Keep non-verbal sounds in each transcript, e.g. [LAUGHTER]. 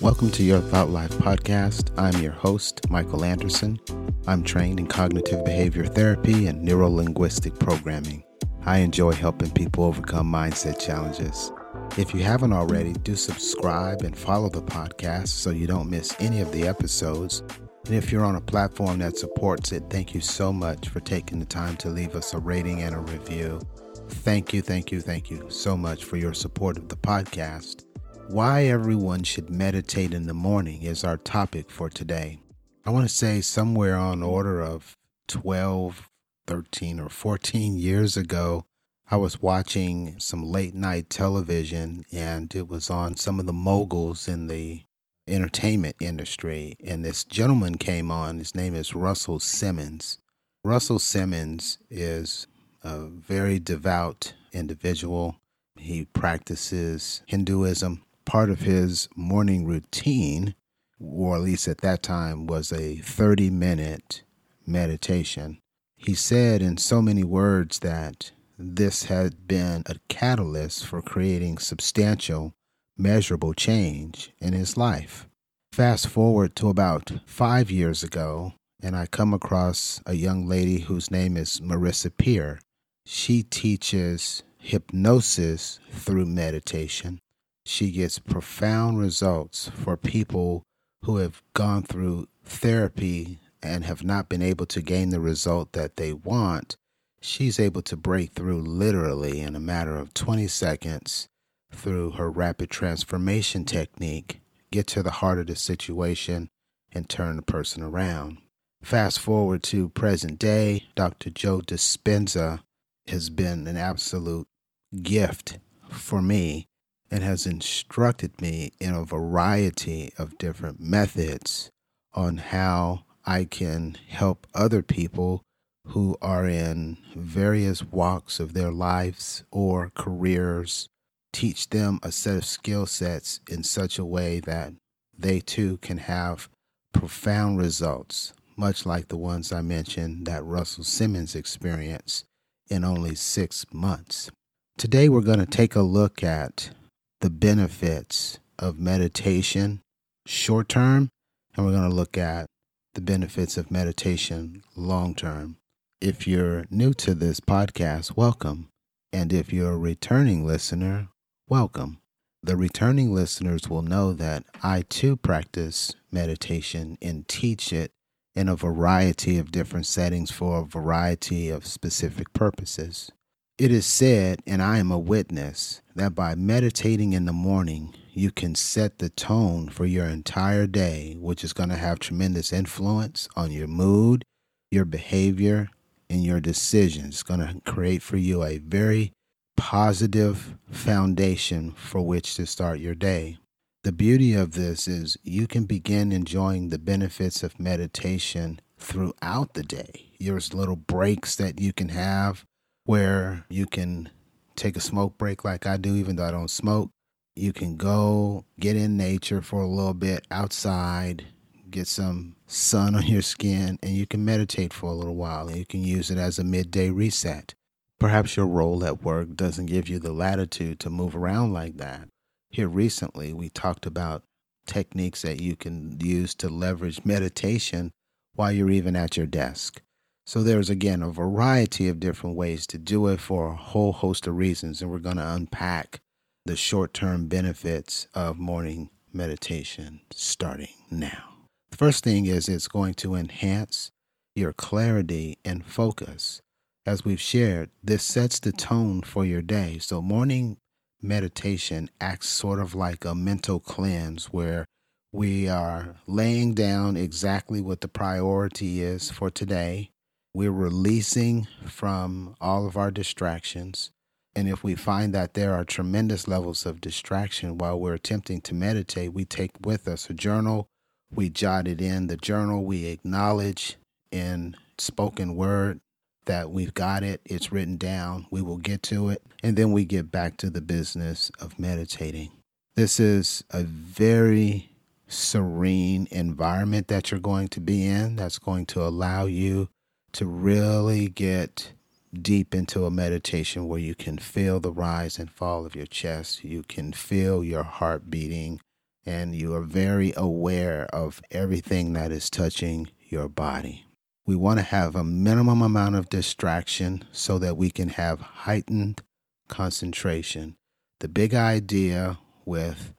Welcome to Your Thought Life podcast. I'm your host, Michael Anderson. I'm trained in cognitive behavior therapy and neuro linguistic programming. I enjoy helping people overcome mindset challenges. If you haven't already, do subscribe and follow the podcast so you don't miss any of the episodes. And if you're on a platform that supports it, thank you so much for taking the time to leave us a rating and a review. Thank you, thank you, thank you so much for your support of the podcast. Why everyone should meditate in the morning is our topic for today. I want to say somewhere on order of 12, 13, or 14 years ago, I was watching some late night television and it was on some of the moguls in the entertainment industry. And this gentleman came on. His name is Russell Simmons. Russell Simmons is a very devout individual. He practices Hinduism part of his morning routine, or at least at that time, was a 30 minute meditation. He said in so many words that this had been a catalyst for creating substantial, measurable change in his life. Fast forward to about five years ago, and I come across a young lady whose name is Marissa Peer. She teaches hypnosis through meditation she gets profound results for people who have gone through therapy and have not been able to gain the result that they want. She's able to break through literally in a matter of 20 seconds through her rapid transformation technique, get to the heart of the situation, and turn the person around. Fast forward to present day, Dr. Joe Dispenza has been an absolute gift for me and has instructed me in a variety of different methods on how I can help other people who are in various walks of their lives or careers, teach them a set of skill sets in such a way that they too can have profound results, much like the ones I mentioned that Russell Simmons experienced in only six months. Today, we're going to take a look at the benefits of meditation short term, and we're going to look at the benefits of meditation long term. If you're new to this podcast, welcome. And if you're a returning listener, welcome. The returning listeners will know that I too practice meditation and teach it in a variety of different settings for a variety of specific purposes. It is said, and I am a witness, that by meditating in the morning, you can set the tone for your entire day, which is going to have tremendous influence on your mood, your behavior, and your decisions. It's going to create for you a very positive foundation for which to start your day. The beauty of this is you can begin enjoying the benefits of meditation throughout the day. There's little breaks that you can have where you can take a smoke break like I do, even though I don't smoke. You can go get in nature for a little bit outside, get some sun [LAUGHS] on your skin, and you can meditate for a little while. And you can use it as a midday reset. Perhaps your role at work doesn't give you the latitude to move around like that. Here recently, we talked about techniques that you can use to leverage meditation while you're even at your desk. So there's again a variety of different ways to do it for a whole host of reasons, and we're going to unpack the short term benefits of morning meditation starting now. The first thing is it's going to enhance your clarity and focus. As we've shared, this sets the tone for your day. So, morning meditation acts sort of like a mental cleanse where we are laying down exactly what the priority is for today. We're releasing from all of our distractions. And if we find that there are tremendous levels of distraction while we're attempting to meditate, we take with us a journal. We jot it in the journal. We acknowledge in spoken word that we've got it. It's written down. We will get to it. And then we get back to the business of meditating. This is a very serene environment that you're going to be in that's going to allow you to really get deep into a meditation where you can feel the rise and fall of your chest. You can feel your heart beating and you are very aware of everything that is touching your body. We want to have a minimum amount of distraction so that we can have heightened concentration. The big idea with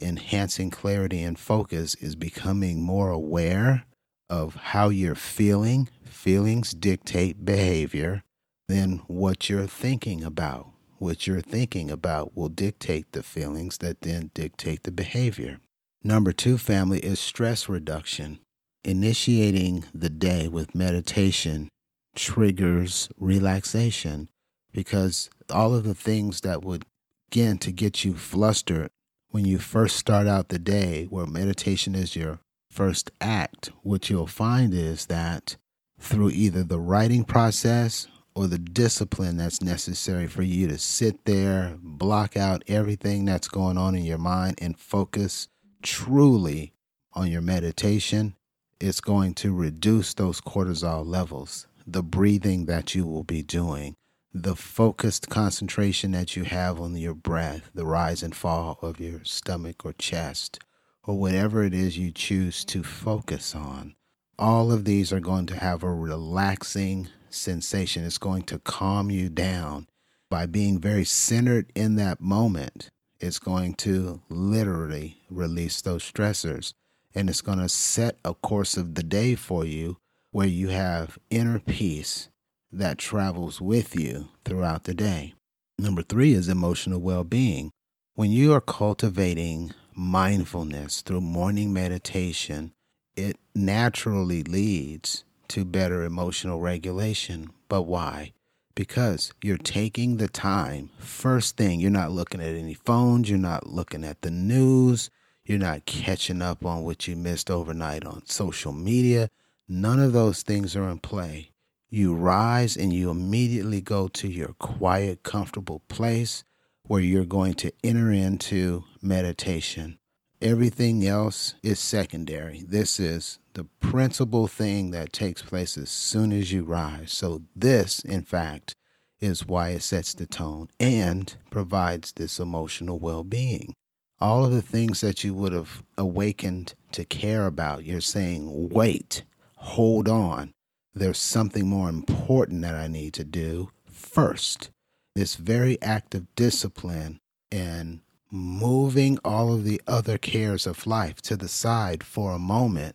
enhancing clarity and focus is becoming more aware of how you're feeling. Feelings dictate behavior, then what you're thinking about. What you're thinking about will dictate the feelings that then dictate the behavior. Number two, family, is stress reduction. Initiating the day with meditation triggers relaxation because all of the things that would begin to get you flustered when you first start out the day, where meditation is your first act, what you'll find is that through either the writing process or the discipline that's necessary for you to sit there, block out everything that's going on in your mind, and focus truly on your meditation, it's going to reduce those cortisol levels. The breathing that you will be doing, the focused concentration that you have on your breath, the rise and fall of your stomach or chest, or whatever it is you choose to focus on. All of these are going to have a relaxing sensation. It's going to calm you down by being very centered in that moment. It's going to literally release those stressors and it's going to set a course of the day for you where you have inner peace that travels with you throughout the day. Number three is emotional well being. When you are cultivating mindfulness through morning meditation, it naturally leads to better emotional regulation. But why? Because you're taking the time. First thing, you're not looking at any phones, you're not looking at the news, you're not catching up on what you missed overnight on social media. None of those things are in play. You rise and you immediately go to your quiet, comfortable place where you're going to enter into meditation. Everything else is secondary. This is the principal thing that takes place as soon as you rise. So, this, in fact, is why it sets the tone and provides this emotional well being. All of the things that you would have awakened to care about, you're saying, wait, hold on there's something more important that I need to do first. This very act of discipline and moving all of the other cares of life to the side for a moment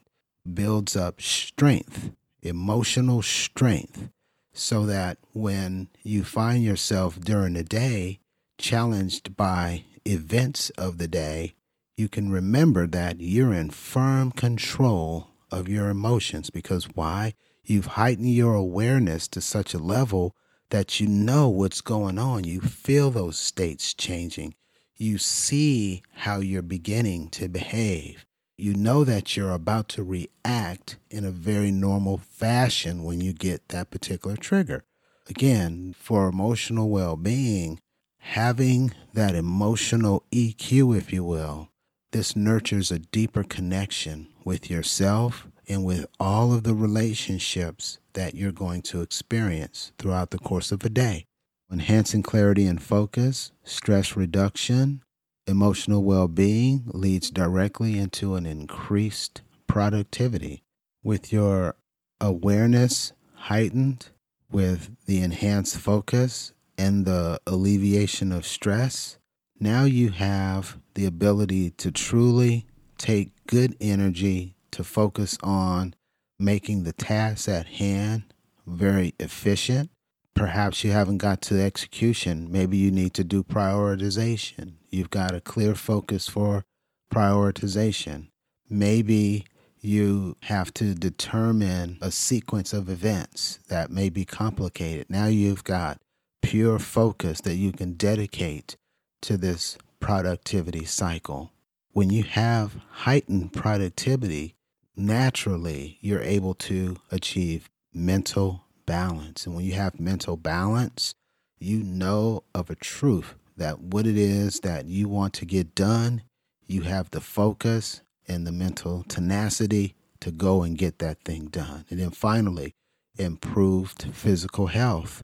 builds up strength, emotional strength, so that when you find yourself during the day challenged by events of the day, you can remember that you're in firm control of your emotions because why? You've heightened your awareness to such a level that you know what's going on. You feel those states changing. You see how you're beginning to behave. You know that you're about to react in a very normal fashion when you get that particular trigger. Again, for emotional well being, having that emotional EQ, if you will, this nurtures a deeper connection with yourself and with all of the relationships that you're going to experience throughout the course of a day. Enhancing clarity and focus, stress reduction, emotional well being leads directly into an increased productivity. With your awareness heightened, with the enhanced focus and the alleviation of stress, now you have the ability to truly take good energy to focus on making the tasks at hand very efficient. Perhaps you haven't got to execution. Maybe you need to do prioritization. You've got a clear focus for prioritization. Maybe you have to determine a sequence of events that may be complicated. Now you've got pure focus that you can dedicate to this productivity cycle. When you have heightened productivity, naturally you're able to achieve mental balance. And when you have mental balance, you know of a truth that what it is that you want to get done, you have the focus and the mental tenacity to go and get that thing done. And then finally, improved physical health.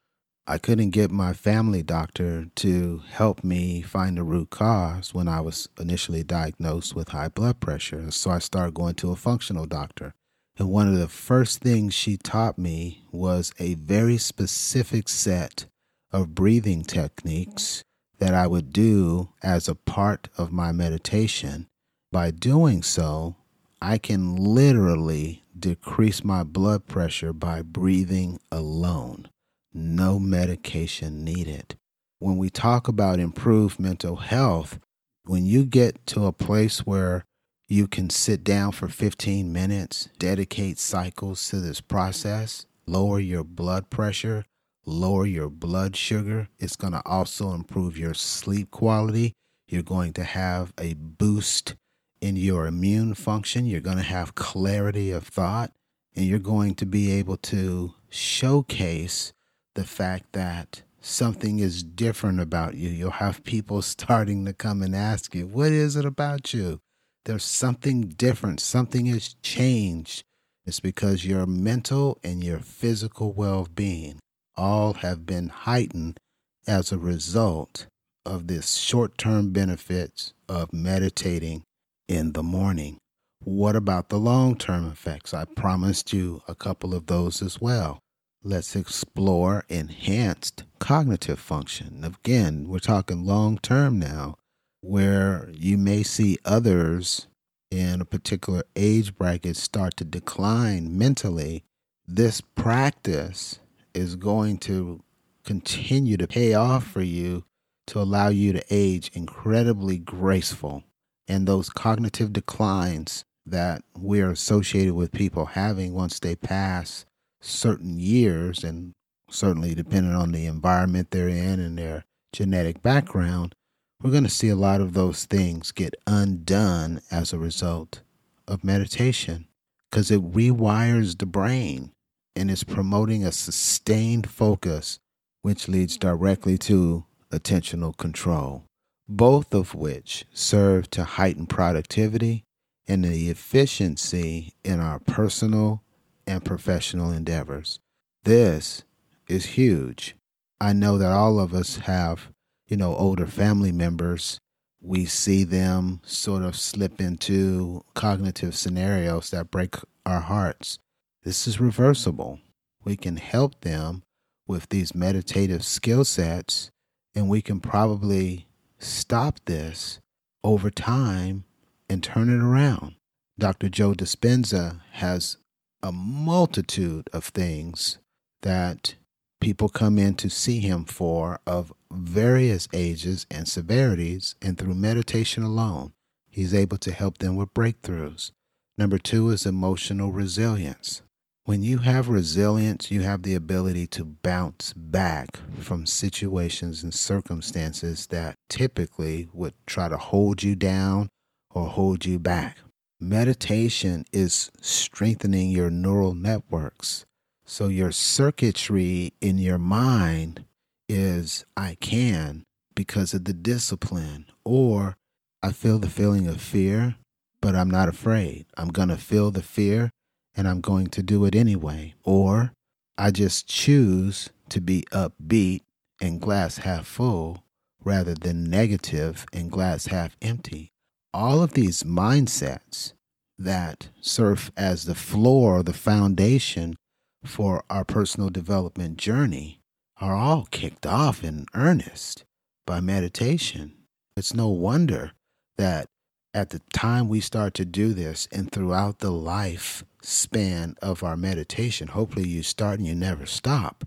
I couldn't get my family doctor to help me find the root cause when I was initially diagnosed with high blood pressure. So I started going to a functional doctor. And one of the first things she taught me was a very specific set of breathing techniques that I would do as a part of my meditation. By doing so, I can literally decrease my blood pressure by breathing alone no medication needed. When we talk about improved mental health, when you get to a place where you can sit down for 15 minutes, dedicate cycles to this process, lower your blood pressure, lower your blood sugar. It's going to also improve your sleep quality. You're going to have a boost in your immune function. You're going to have clarity of thought, and you're going to be able to showcase the fact that something is different about you. You'll have people [LAUGHS] starting to come and ask you, What is it about you? There's something different, something has changed. It's because your mental and your physical well being all have been heightened as a result of this short term benefits of meditating in the morning. What about the long term effects? I promised you a couple of those as well let's explore enhanced cognitive function. Again, we're talking long term now, where you may see others in a particular age bracket start to decline mentally. This practice is going to continue to pay off for you to allow you to age incredibly graceful. And those cognitive declines that we're associated with people having once they pass certain years, and certainly depending on the environment they're in and their genetic background, we're going to see a lot of those things get undone as a result of meditation because it rewires the brain and is promoting a sustained focus, which leads directly to attentional control, both of which serve to heighten productivity and the efficiency in our personal and professional endeavors. This is huge. I know that all of us have, you know, older family members. We see them sort of slip into cognitive scenarios that break our hearts. This is reversible. We can help them with these meditative skill sets, and we can probably stop this over time and turn it around. Dr. Joe Dispenza has a multitude of things that people come in to see him for of various ages and severities, and through meditation alone, he's able to help them with breakthroughs. Number two is emotional resilience. When you have resilience, you have the ability to bounce back from situations and circumstances that typically would try to hold you down or hold you back. Meditation is strengthening your neural networks. So your circuitry in your mind is I can because of the discipline, or I feel the feeling of fear, but I'm not afraid. I'm going to feel the fear and I'm going to do it anyway. Or I just choose to be upbeat and glass half full rather than negative and glass half empty all of these mindsets that serve as the floor, the foundation for our personal development journey are all kicked off in earnest by meditation. It's no wonder that at the time we start to do this and throughout the life span of our meditation, hopefully you start and you never stop.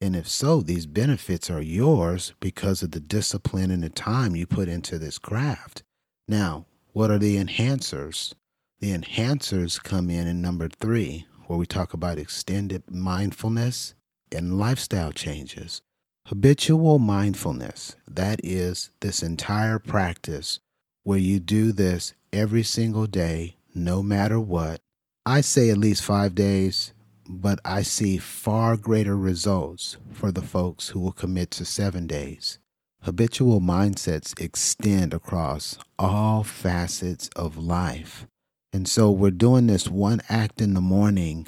And if so, these benefits are yours because of the discipline and the time you put into this craft. Now, what are the enhancers? The enhancers come in in number three, where we talk about extended mindfulness and lifestyle changes. Habitual mindfulness, that is this entire practice where you do this every single day, no matter what. I say at least five days, but I see far greater results for the folks who will commit to seven days. Habitual mindsets extend across all facets of life. And so we're doing this one act in the morning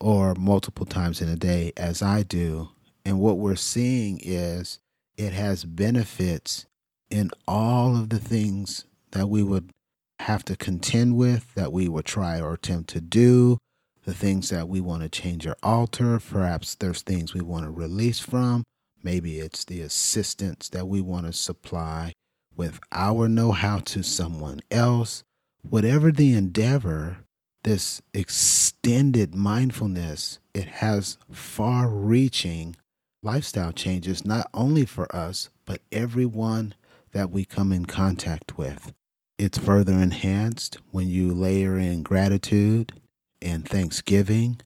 or multiple times in a day, as I do, And what we're seeing is it has benefits in all of the things that we would have to contend with, that we would try or attempt to do, the things that we want to change or alter. Perhaps there's things we want to release from. Maybe it's the assistance that we want to supply with our know how to someone else. Whatever the endeavor, this extended mindfulness, it has far reaching lifestyle changes, not only for us, but everyone that we come in contact with. It's further enhanced when you layer in gratitude and thanksgiving,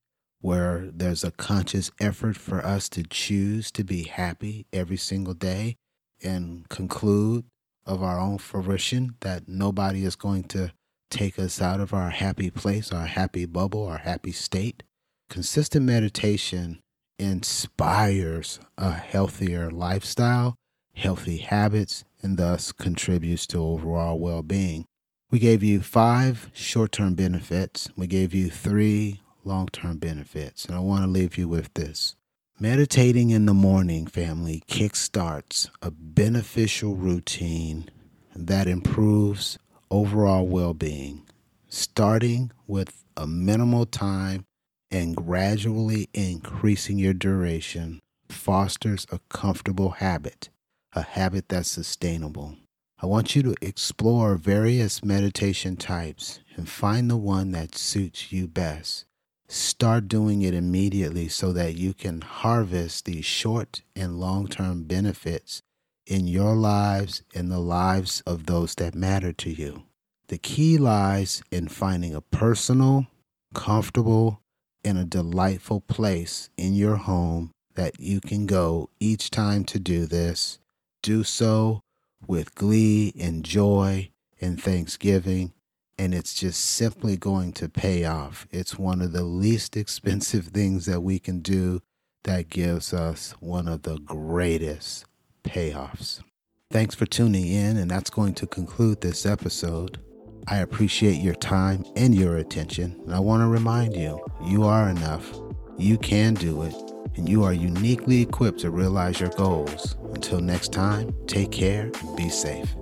where there's a conscious effort for us to choose to be happy every single day and conclude of our own fruition that nobody is going to take us out of our happy place, our happy bubble, our happy state. Consistent meditation inspires a healthier lifestyle, healthy habits, and thus contributes to overall well being. We gave you five short term benefits, we gave you three long term benefits, and I want to leave you with this. Meditating in the morning, family, kickstarts a beneficial routine that improves overall well being, starting with a minimal time and gradually increasing your duration fosters a comfortable habit, a habit that's sustainable. I want you to explore various meditation types and find the one that suits you best. Start doing it immediately so that you can harvest these short and long term benefits in your lives and the lives of those that matter to you. The key lies in finding a personal, comfortable, and a delightful place in your home that you can go each time to do this. Do so with glee and joy and thanksgiving, and it's just simply going to pay off. It's one of the least [LAUGHS] expensive things that we can do that gives us one of the greatest payoffs. Thanks for tuning in, and that's going to conclude this episode. I appreciate your time and your attention, and I want to remind you you are enough, you can do it, and you are uniquely equipped to realize your goals. Until next time, take care and be safe.